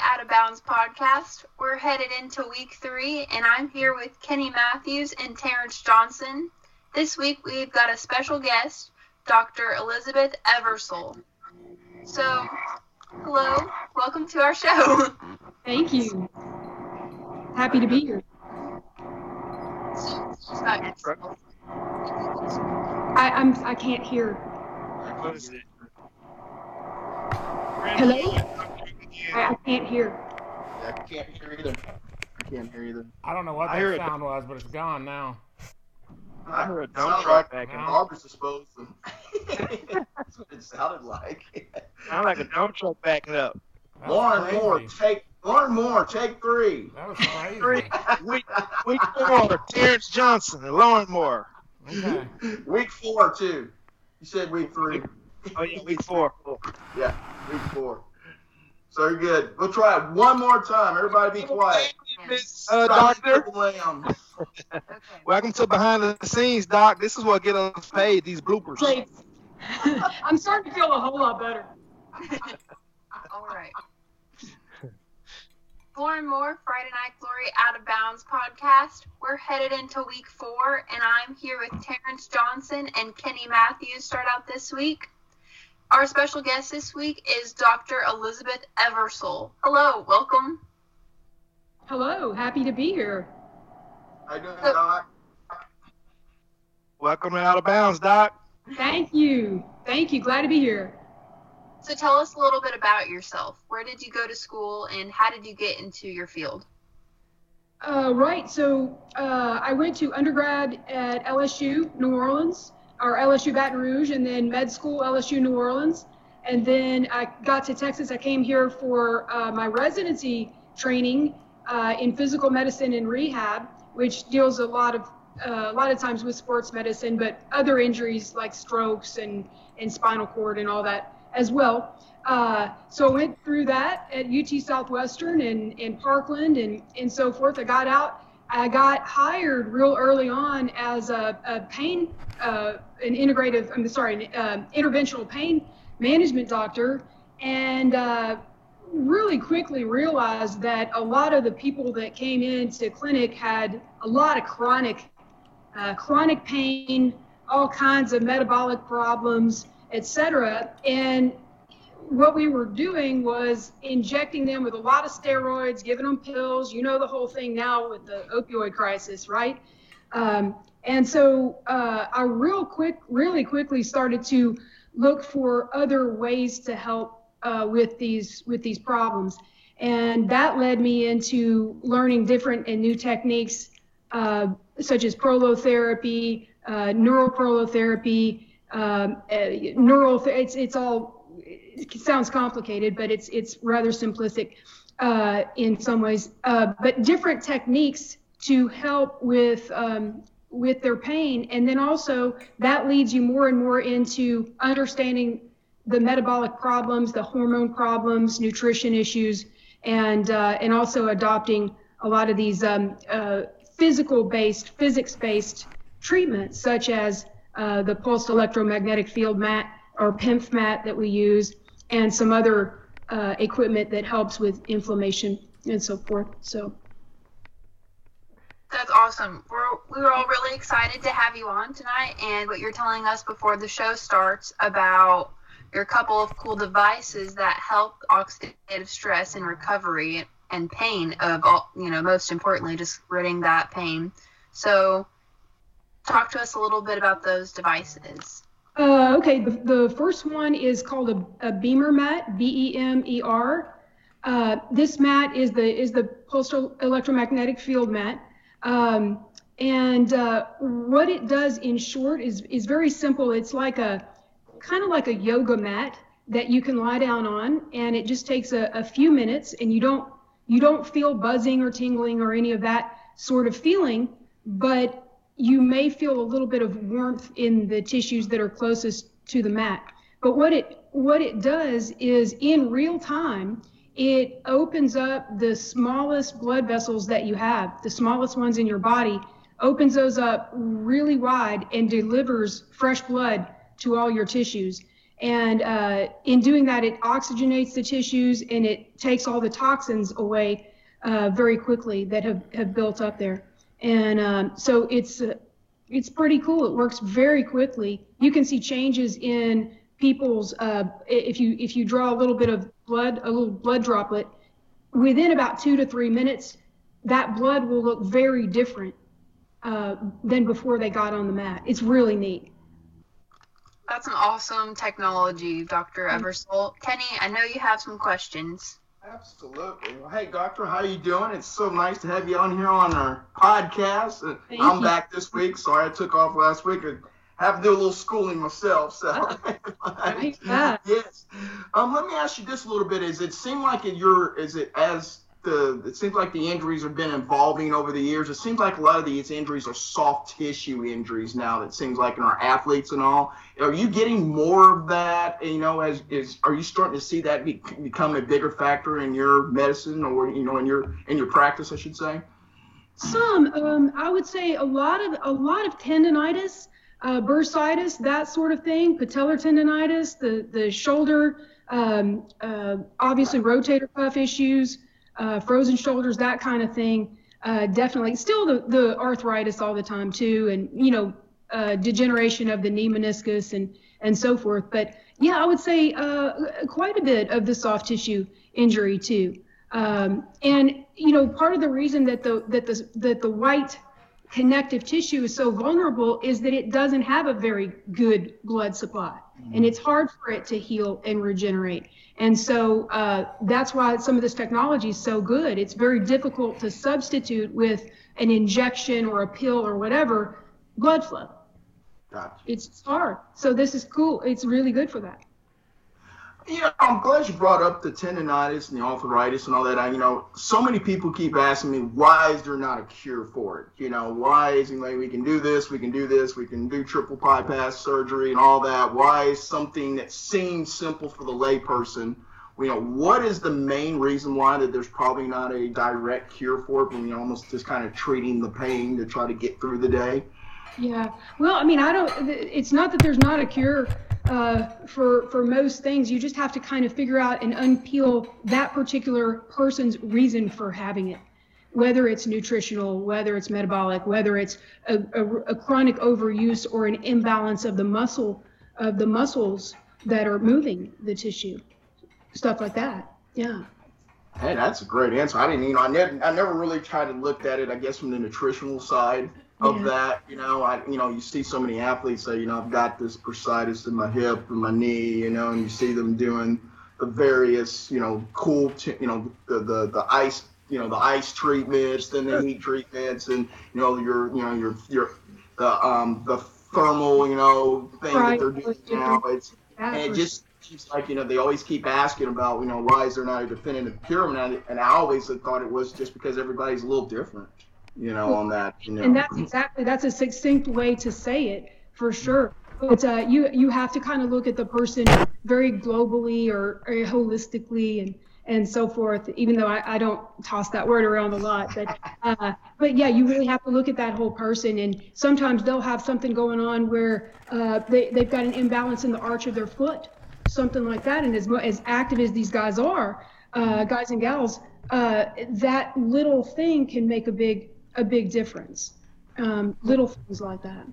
Out of Bounds podcast. We're headed into week three, and I'm here with Kenny Matthews and Terrence Johnson. This week we've got a special guest, Dr. Elizabeth Eversull. So, hello, welcome to our show. Thank you. Happy to be here. So, just about yourself. I, I'm I can't hear. What is it? Hello? I, I can't hear. I can't hear either. I can't hear either. I don't know what I that hear it. sound was, but it's gone now. I heard a Sounds dump truck back now. up. Barbara's disposed. That's what it sounded like. Sound like a dump truck backing up. That was Lauren crazy. Moore, take Lauren Moore, take three. That was crazy. Three. Week, week four, Terrence Johnson and Lauren Moore. Okay. Week four too. You said week three. Oh yeah, week four. Yeah, week four. So you're good. We'll try it one more time. Everybody be quiet. Uh, Doctor, the lamb. Okay. welcome to behind the scenes, Doc. This is what get us paid. These bloopers. Great. I'm starting to feel a whole lot better. All right. Lauren Moore, Friday Night Glory Out of Bounds podcast. We're headed into week four, and I'm here with Terrence Johnson and Kenny Matthews. Start out this week. Our special guest this week is Dr. Elizabeth Eversull. Hello, welcome. Hello, happy to be here. How you doing, Doc? Welcome to Out of Bounds, Doc. Thank you. Thank you. Glad to be here. So tell us a little bit about yourself. Where did you go to school, and how did you get into your field? Uh, right. So uh, I went to undergrad at LSU New Orleans, or LSU Baton Rouge, and then med school LSU New Orleans. And then I got to Texas. I came here for uh, my residency training uh, in physical medicine and rehab, which deals a lot of uh, a lot of times with sports medicine, but other injuries like strokes and and spinal cord and all that as well. Uh, so I went through that at UT Southwestern and, and Parkland and, and so forth. I got out. I got hired real early on as a, a pain, uh, an integrative, I'm sorry, an uh, interventional pain management doctor, and uh, really quickly realized that a lot of the people that came into clinic had a lot of chronic, uh, chronic pain, all kinds of metabolic problems, etc. And what we were doing was injecting them with a lot of steroids, giving them pills. You know the whole thing now with the opioid crisis, right? Um, and so uh, I real quick, really quickly started to look for other ways to help uh, with these with these problems, and that led me into learning different and new techniques uh, such as prolotherapy, uh, neuroprolotherapy, um, uh, neural. It's it's all it sounds complicated, but it's it's rather simplistic uh, in some ways. Uh, but different techniques to help with um, with their pain, and then also that leads you more and more into understanding the metabolic problems, the hormone problems, nutrition issues, and uh, and also adopting a lot of these um, uh, physical-based, physics-based treatments, such as uh, the pulsed electromagnetic field mat or PEMF mat that we use, and some other uh, equipment that helps with inflammation and so forth. So That's awesome. We're we were all really excited to have you on tonight, and what you're telling us before the show starts about your couple of cool devices that help oxidative stress and recovery and pain of all you know most importantly just ridding that pain. So talk to us a little bit about those devices. Uh, okay, the, the first one is called a, a BEMER mat, B-E-M-E-R. Uh, this mat is the is the pulsed electromagnetic field mat, um, and uh, what it does in short is is very simple. It's like a kind of like a yoga mat that you can lie down on, and it just takes a, a few minutes, and you don't you don't feel buzzing or tingling or any of that sort of feeling, but you may feel a little bit of warmth in the tissues that are closest to the mat. But what it what it does is in real time, it opens up the smallest blood vessels that you have, the smallest ones in your body, opens those up really wide and delivers fresh blood to all your tissues. And uh, in doing that, it oxygenates the tissues and it takes all the toxins away uh, very quickly that have, have built up there. And um, so it's uh, it's pretty cool. It works very quickly. You can see changes in people's uh, if you if you draw a little bit of blood, a little blood droplet, within about two to three minutes, that blood will look very different uh, than before they got on the mat. It's really neat. That's an awesome technology, Dr. Eversull. Kenny, I know you have some questions. Absolutely. Well, hey, doctor, how you doing? It's so nice to have you on here on our podcast. Uh, Thank I'm you. back this week. Sorry I took off last week. I have to do a little schooling myself. So. Yeah. yes. Um, let me ask you this a little bit. Is it seem like it your is it as the it seems like the injuries have been evolving over the years. It seems like a lot of these injuries are soft tissue injuries now. That seems like in our athletes and all. Are you getting more of that? You know, as is are you starting to see that be, become a bigger factor in your medicine or you know in your in your practice, I should say? Some, um, I would say a lot of a lot of tendonitis, uh, bursitis, that sort of thing, patellar tendonitis, the the shoulder, um, uh, obviously rotator cuff issues, uh, frozen shoulders, that kind of thing. Uh, definitely, still the the arthritis all the time too, and you know, uh, degeneration of the knee meniscus and and so forth. But yeah, I would say uh, quite a bit of the soft tissue injury too. Um, and you know, part of the reason that the that the that the white connective tissue is so vulnerable is that it doesn't have a very good blood supply, and it's hard for it to heal and regenerate. And so uh, that's why some of this technology is so good. It's very difficult to substitute with an injection or a pill or whatever blood flow. Gotcha. It's hard. So this is cool. It's really good for that. Yeah, I'm glad you brought up the tendonitis and the arthritis and all that. I, you know, so many people keep asking me, why is there not a cure for it? You know, why isn't like we can do this, we can do this, we can do triple bypass surgery and all that? Why is something that seems simple for the layperson? You know, what is the main reason why that there's probably not a direct cure for it? When you're almost just kind of treating the pain to try to get through the day. Yeah. Well, I mean, I don't. It's not that there's not a cure uh, for for most things. You just have to kind of figure out and unpeel that particular person's reason for having it, whether it's nutritional, whether it's metabolic, whether it's a, a, a chronic overuse or an imbalance of the muscle of the muscles that are moving the tissue, stuff like that. Yeah. Hey, that's a great answer. I didn't, you know, I never, I never really tried to look at it. I guess from the nutritional side of Yeah. that. You know, I, you know, you see so many athletes say, you know, I've got this bursitis in my hip and my knee, you know, and you see them doing the various, you know, cool, t- you know, the, the the ice, you know, the ice treatments, then the heat treatments, and you know, your, you know, your your the um the thermal, you know, thing Right. that they're doing now. It's and it just seems like you know they always keep asking about you know why is there not a definitive cure and I, and I always thought it was just because everybody's a little different you know on that you know And that's exactly that's a succinct way to say it for sure. But uh, you you have to kind of look at the person very globally or, or holistically and and so forth. Even though I, I don't toss that word around a lot, but uh, but yeah, you really have to look at that whole person. And sometimes they'll have something going on where uh, they they've got an imbalance in the arch of their foot, something like that. And as as active as these guys are, uh, guys and gals, uh, that little thing can make a big a big difference. Um, little things like that.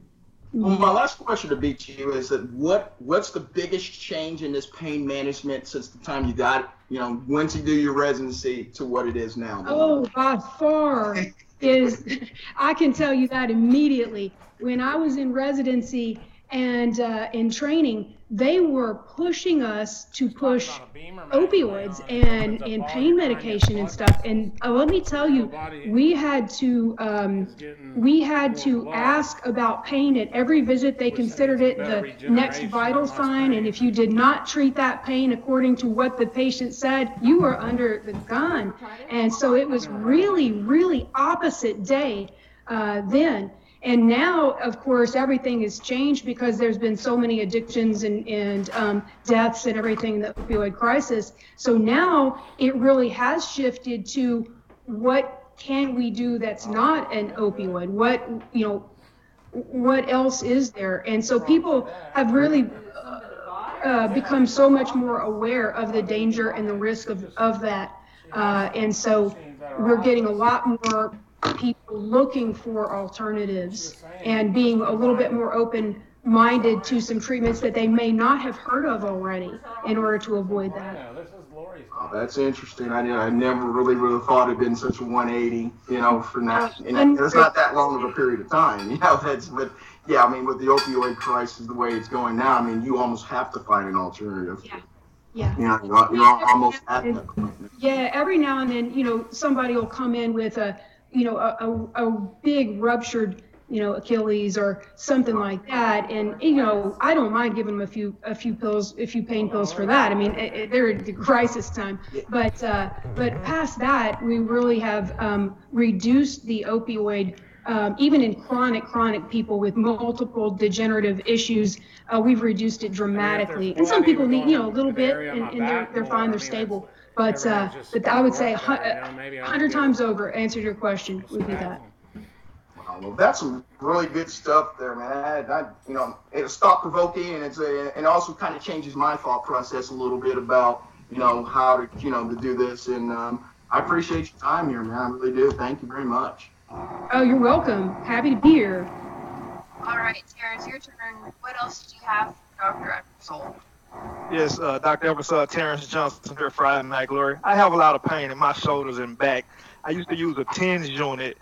well, my last question to be to you is that what what's the biggest change in this pain management since the time you got you know once you do your residency to what it is now Oh, by far is I can tell you that immediately. When I was in residency and uh, in training, they were pushing us to push opioids and, and pain medication and stuff. And uh, let me tell you, we had to um, we had to ask about pain at every visit. They considered it the next vital sign, and if you did not treat that pain according to what the patient said, you were under the gun. And so it was really, really opposite day uh, then. And now, of course, everything has changed because there's been so many addictions and, and um, deaths and everything, in the opioid crisis. So now it really has shifted to what can we do that's not an opioid? What, you know, what else is there? And so people have really uh, uh, become so much more aware of the danger and the risk of, of that. Uh, and so we're getting a lot more people looking for alternatives and being a little bit more open minded to some treatments that they may not have heard of already in order to avoid that. Yeah, this is Lori's. Oh, that's interesting. I, I never really really thought it'd been such a 180, you know, for that. And And- it's not that long of a period of time, you know. That's but yeah, I mean, with the opioid crisis the way it's going now, I mean, you almost have to find an alternative. Yeah. Yeah. You know, you're, you're almost at that point. Yeah, every now and then, you know, somebody will come in with a, you know, a, a, a big ruptured, you know, Achilles or something like that, and you know, I don't mind giving them a few a few pills, a few pain pills for that. I mean, it, it, they're the crisis time, but uh, but past that, we really have um, reduced the opioid. Um, even in chronic, chronic people with multiple degenerative issues, uh, we've reduced it dramatically. And some people need, you know, a little bit, and, and they're, they're fine, they're stable. But uh, but I would say a hu- a hundred times over answered your question would be that. Wow, well, that's some really good stuff there, man. I, I, you know, it's thought provoking, and it's a, and also kind of changes my thought process a little bit about, you know, how to, you know, to do this. And um, I appreciate your time here, man. I really do. Thank you very much. Oh, you're welcome. Happy to be here. All right, Terrence, your turn. What else do you have for Dr. Eversull? Yes, uh, Dr. Eversull, Terrence Johnson here, Friday Night Glory. I have a lot of pain in my shoulders and back. I used to use a TENS unit.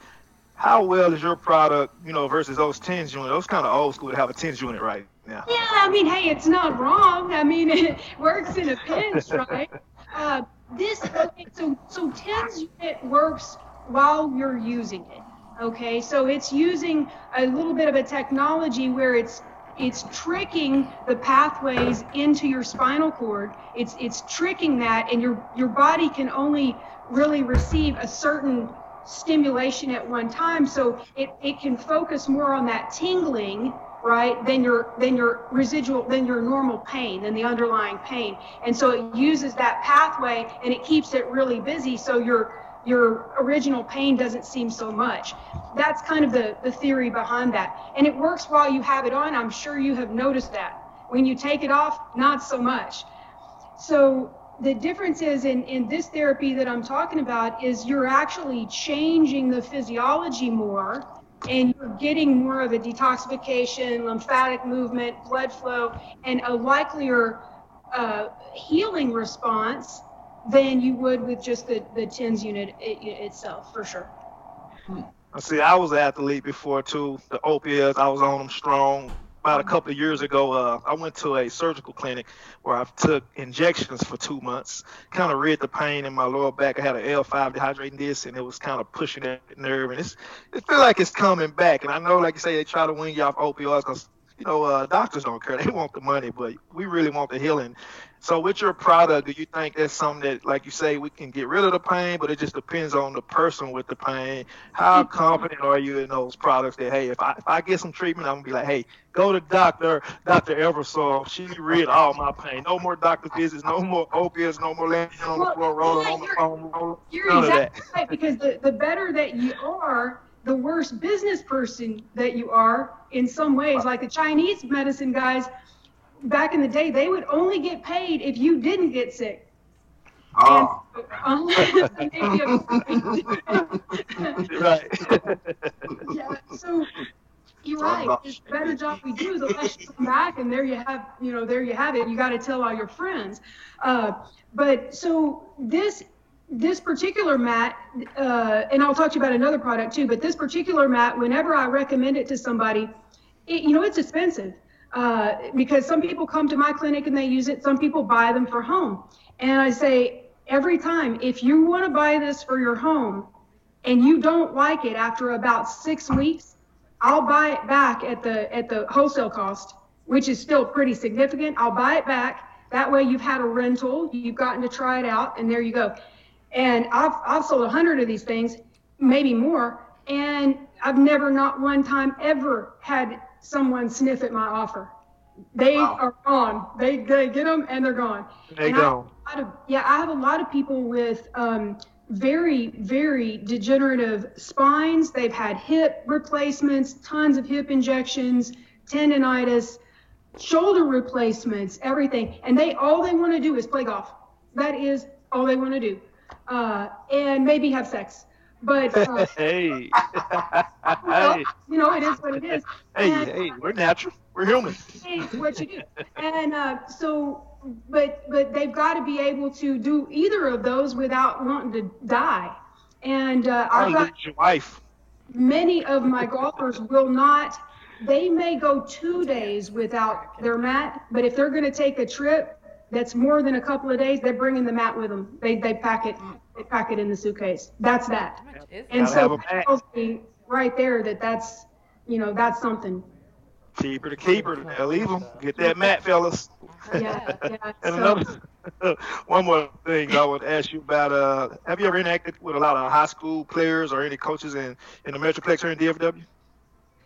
How well is your product, you know, versus those TENS units? Those kind of old school to have a TENS unit right now. Yeah, I mean, hey, it's not wrong. I mean, it works in a pinch, right? Uh, this okay, so so TENS unit works while you're using it. Okay, so it's using a little bit of a technology where it's it's tricking the pathways into your spinal cord. It's it's tricking that, and your your body can only really receive a certain stimulation at one time. So it, it can focus more on that tingling, right, than your than your residual than your normal pain, than the underlying pain. And so it uses that pathway and it keeps it really busy. So your your original pain doesn't seem so much. That's kind of the, the theory behind that. And it works while you have it on. I'm sure you have noticed that. When you take it off, not so much. So the difference is in, in this therapy that I'm talking about is you're actually changing the physiology more and you're getting more of a detoxification, lymphatic movement, blood flow, and a likelier uh, healing response than you would with just the, the TENS unit i- i- itself, for sure. See. I was an athlete before too. The opiates, I was on them strong. About a couple of years ago, uh, I went to a surgical clinic where I took injections for two months. Kind of rid the pain in my lower back. I had an L5 dehydrating disc, and it was kind of pushing that nerve. And it's, it feel like it's coming back. And I know, like you say, they try to wing you off opioids because you know uh, doctors don't care. They want the money, but we really want the healing. So with your product, do you think that's something that, like you say, we can get rid of the pain, but it just depends on the person with the pain? How confident are you in those products that, hey, if I if I get some treatment, I'm gonna be like, hey, go to doctor Dr. Eversull. She rid all my pain. No more doctor visits, no more opiates, no more laying on the floor, rolling yeah, on the you're- phone, rolling. You're None of exactly right because the, the better that you are, the worst business person that you are in some ways. Like the Chinese medicine guys, back in the day, they would only get paid if you didn't get sick. Oh, And unless they gave you a- right. yeah, so you're right. The better job we do, the less you come back, and there you have, you know, there you have it. You got to tell all your friends. Uh, but so this this particular mat, uh, and I'll talk to you about another product too. But this particular mat, whenever I recommend it to somebody, it, you know, it's expensive uh, because some people come to my clinic and they use it. Some people buy them for home, and I say every time, if you want to buy this for your home, and you don't like it after about six weeks, I'll buy it back at the at the wholesale cost, which is still pretty significant. I'll buy it back. That way you've had a rental, you've gotten to try it out, and there you go. And I've I've sold a hundred of these things, maybe more, and I've never not one time ever had someone sniff at my offer. They Wow. are gone. They they get them and they're gone. They And go. lot of yeah i have a lot of people with um, very very degenerative spines they've had hip replacements tons of hip injections tendonitis shoulder replacements, everything, and they all they want to do is play golf. That is all they want to do, uh, and maybe have sex. But uh, hey, well, hey, you know, it is what it is. hey, And- hey, we're natural. We're human. It's what you do. And uh, so, but but they've got to be able to do either of those without wanting to die. And uh, I've got your wife. many of my golfers will not. They may go two days without their mat, but if they're going to take a trip that's more than a couple of days, they're bringing the mat with them. They they pack it they pack it in the suitcase. That's that. How much is And Gotta have so a that mat. tells me right there that that's you know that's something. Keeper to keeper. Now leave them. Get that mat, fellas. Yeah, yeah. And So- another, one more thing I would ask you about. Uh, have you ever interacted with a lot of high school players or any coaches in, in the Metroplex here in DFW?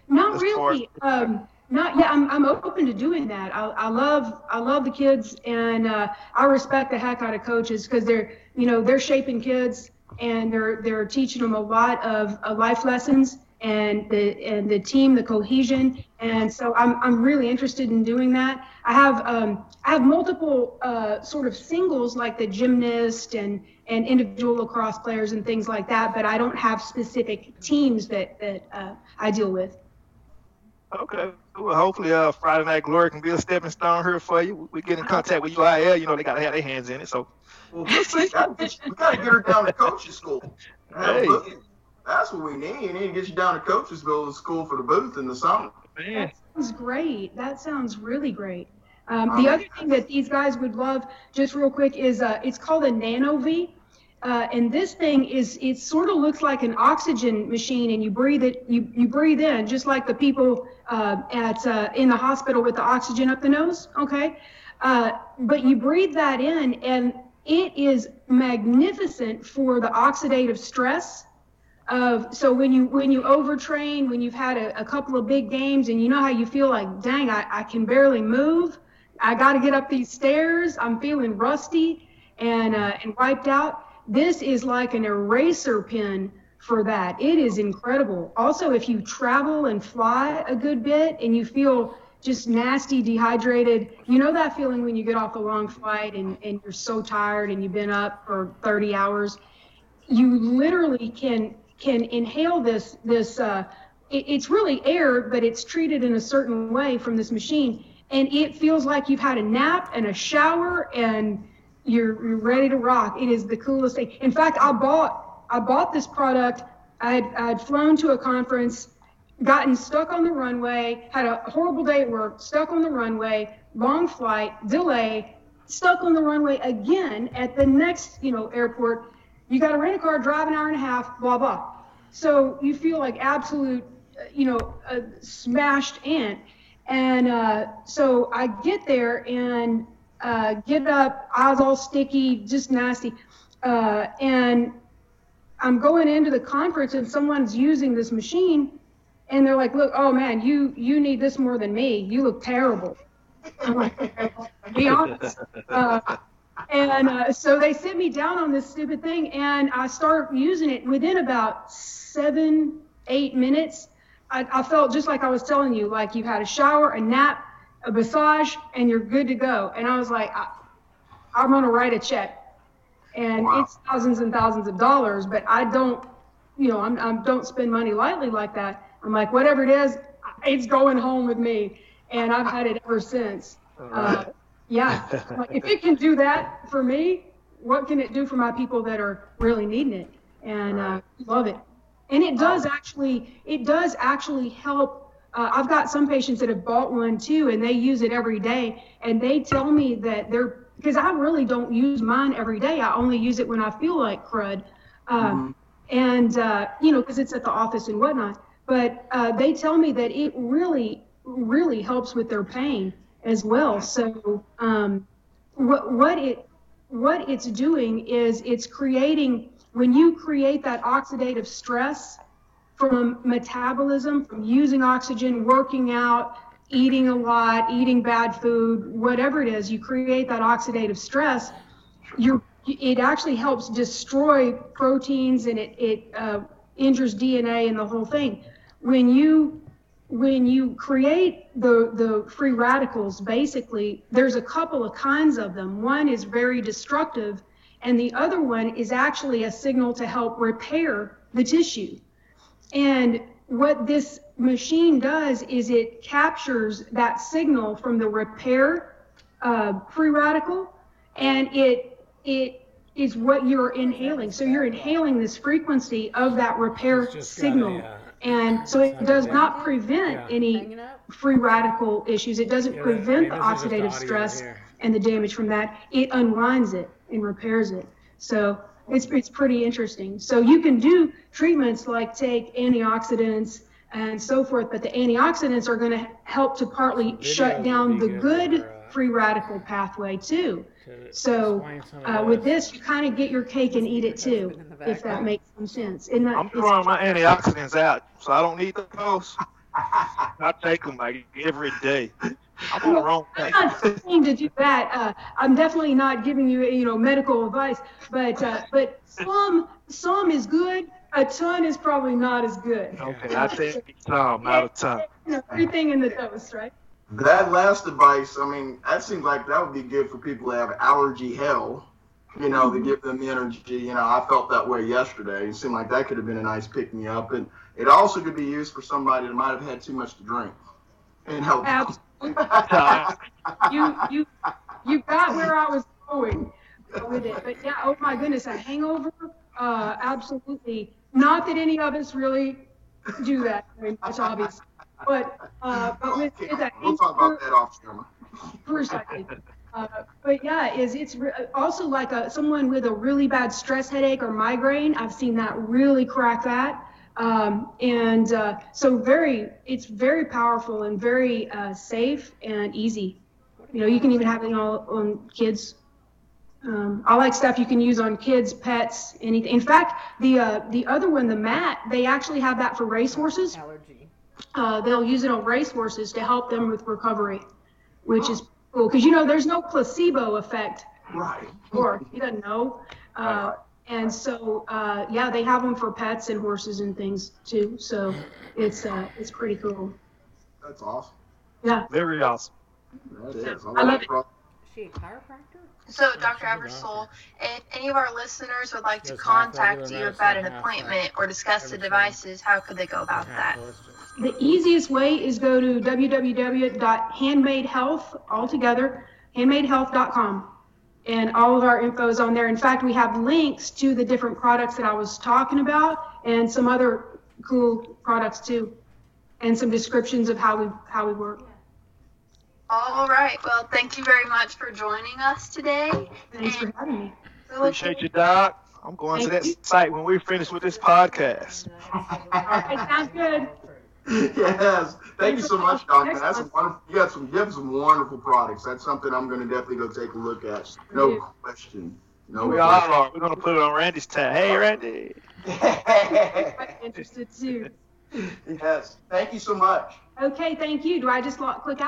Not as far as- really. Um, not yeah. I'm I'm open to doing that. I, I love I love the kids and uh, I respect the heck out of coaches because they're you know they're shaping kids and they're they're teaching them a lot of, life lessons and the and the team the cohesion and so I'm I'm really interested in doing that. I have um, I have multiple uh, sort of singles like the gymnast and and individual lacrosse players and things like that, but I don't have specific teams that that uh, I deal with. Okay. Well, hopefully, uh, Friday Night Glory can be a stepping stone here for you. We get in contact with UIL. You know, they got to have their hands in it. So, Well, we gotta get, you- we gotta get her down to coach's school. Hey. That's what we need. We need to get you down to coach's school, school for the booth in the summer. man, That sounds great. That sounds really great. Um, the other thing that these guys would love, just real quick, is uh, it's called a NanoVi. Uh, and this thing is, it sort of looks like an oxygen machine, and you breathe it, you, you breathe in, just like the people uh, at uh, in the hospital with the oxygen up the nose. Okay, uh, but you breathe that in, and it is magnificent for the oxidative stress of so when you when you overtrain when you've had a, a couple of big games and you know how you feel like dang I, I can barely move i got to get up these stairs i'm feeling rusty and uh, and wiped out this is like an eraser pen for that. It is incredible. Also if you travel and fly a good bit and you feel just nasty dehydrated you know that feeling when you get off a long flight and, and you're so tired and you've been up for 30 hours? You literally can can inhale this this uh, it, it's really air but it's treated in a certain way from this machine. And it feels like you've had a nap and a shower and you're, you're ready to rock it is the coolest thing in fact i bought i bought this product I had, I'd flown to a conference gotten stuck on the runway had a horrible day at work stuck on the runway long flight delay stuck on the runway again at the next you know airport you got to rent a car, drive an hour and a half, blah blah. So you feel like absolute, you know, smashed ant. And uh, so I get there and uh, get up, eyes all sticky, just nasty, uh, and I'm going into the conference and someone's using this machine, and they're like, "Look, oh man, you you need this more than me. You look terrible." I'm like, "Be honest." Uh, and uh, so they sit me down on this stupid thing, and I start using it. Within about seven, eight minutes, I, I felt just like I was telling you, like you had a shower, a nap, a massage, and you're good to go. And I was like, I, I'm gonna write a check, and Wow. it's thousands and thousands of dollars. But I don't, you know, I'm, I don't spend money lightly like that. I'm like, whatever it is, it's going home with me, and I've had it ever since. Uh, yeah, like if it can do that for me, what can it do for my people that are really needing it and uh, love it? And it does actually, it does actually help. Uh, I've got some patients that have bought one too, and they use it every day, and they tell me that they're because I really don't use mine every day. I only use it when I feel like crud, um, and uh, you know, because it's at the office and whatnot. But uh, they tell me that it really, really helps with their pain as well. So um, what what it what it's doing is it's creating when you create that oxidative stress from metabolism, from using oxygen, working out, eating a lot, eating bad food, whatever it is, you create that oxidative stress. You it actually helps destroy proteins and it it uh, injures DNA and the whole thing. When you when you create the, the free radicals, basically, there's a couple of kinds of them. One is very destructive, and the other one is actually a signal to help repair the tissue. And what this machine does is it captures that signal from the repair uh, free radical, and it it is what you're inhaling. So you're inhaling this frequency of that repair It's just got signal. a, uh, And so it does not prevent Yeah. any free radical issues. It doesn't Yeah, prevent the maybe this oxidative audio stress here. and the damage from that. It unwinds it and repairs it. So it's, it's pretty interesting. So you can do treatments like take antioxidants and so forth, but the antioxidants are going to help to partly Videos shut down the good good for, uh, free radical pathway too. So explain some of uh, with this, you kind of get your cake and eat it too, if that makes some sense. Isn't that- I'm throwing my antioxidants out, so I don't need the those. I take them like every day. I'm on the wrong I'm not saying to do that. Uh, I'm definitely not giving you, you know, medical advice, but uh, but some some is good. A ton is probably not as good. Okay, I take some, not a ton. You know, everything in the dose, right? That last advice, I mean, that seems like that would be good for people that have allergy hell, you know, to give them the energy. You know, I felt that way yesterday. It seemed like that could have been a nice pick me up. And it also could be used for somebody that might have had too much to drink and help. them. You you you got where I was going with it, but yeah, oh my goodness, a hangover, uh, absolutely. Not that any of us really do that very much, obviously, but uh, but with, with that we'll talk about that off camera. for a second. Uh, but yeah, is it's re- also like a, someone with a really bad stress headache or migraine. I've seen that really crack that. Um, and uh, so very, it's very powerful and very uh, safe and easy. You know, you can even have it on, on kids. Um, I like stuff you can use on kids, pets, anything. In fact, the uh, the other one, the mat, they actually have that for racehorses Allergy. uh, they'll use it on racehorses to help them with recovery, which is cool because you know there's no placebo effect, Right. or he doesn't know. Uh, Right. and so uh, yeah, they have them for pets and horses and things too. So it's uh, it's pretty cool. That's awesome. Yeah. Very awesome. That is. I love it. Is she a chiropractor? So, Dr. she's Eversull, if any of our listeners would like to contact you about an appointment or discuss the devices, how could they go about that? The easiest way is go to www.handmadehealth altogether, handmadehealth.com. And all of our info is on there. In fact, we have links to the different products that I was talking about and some other cool products too. And some descriptions of how we how we work. All right. Well, thank you very much for joining us today. Thanks for And having me. Appreciate you, Doc. I'm going to that you. site when we're finished with this podcast. It sounds good. yes. Thank you so much, Doc. That's some wonderful. You got some. You have some wonderful products. That's something I'm going to definitely go take a look at. No Yeah. question. No We all are. We're going to put it on Randy's tab. Hey, Randy. I'm interested too. yes. Thank you so much. Okay, thank you. Do I just lo- click out?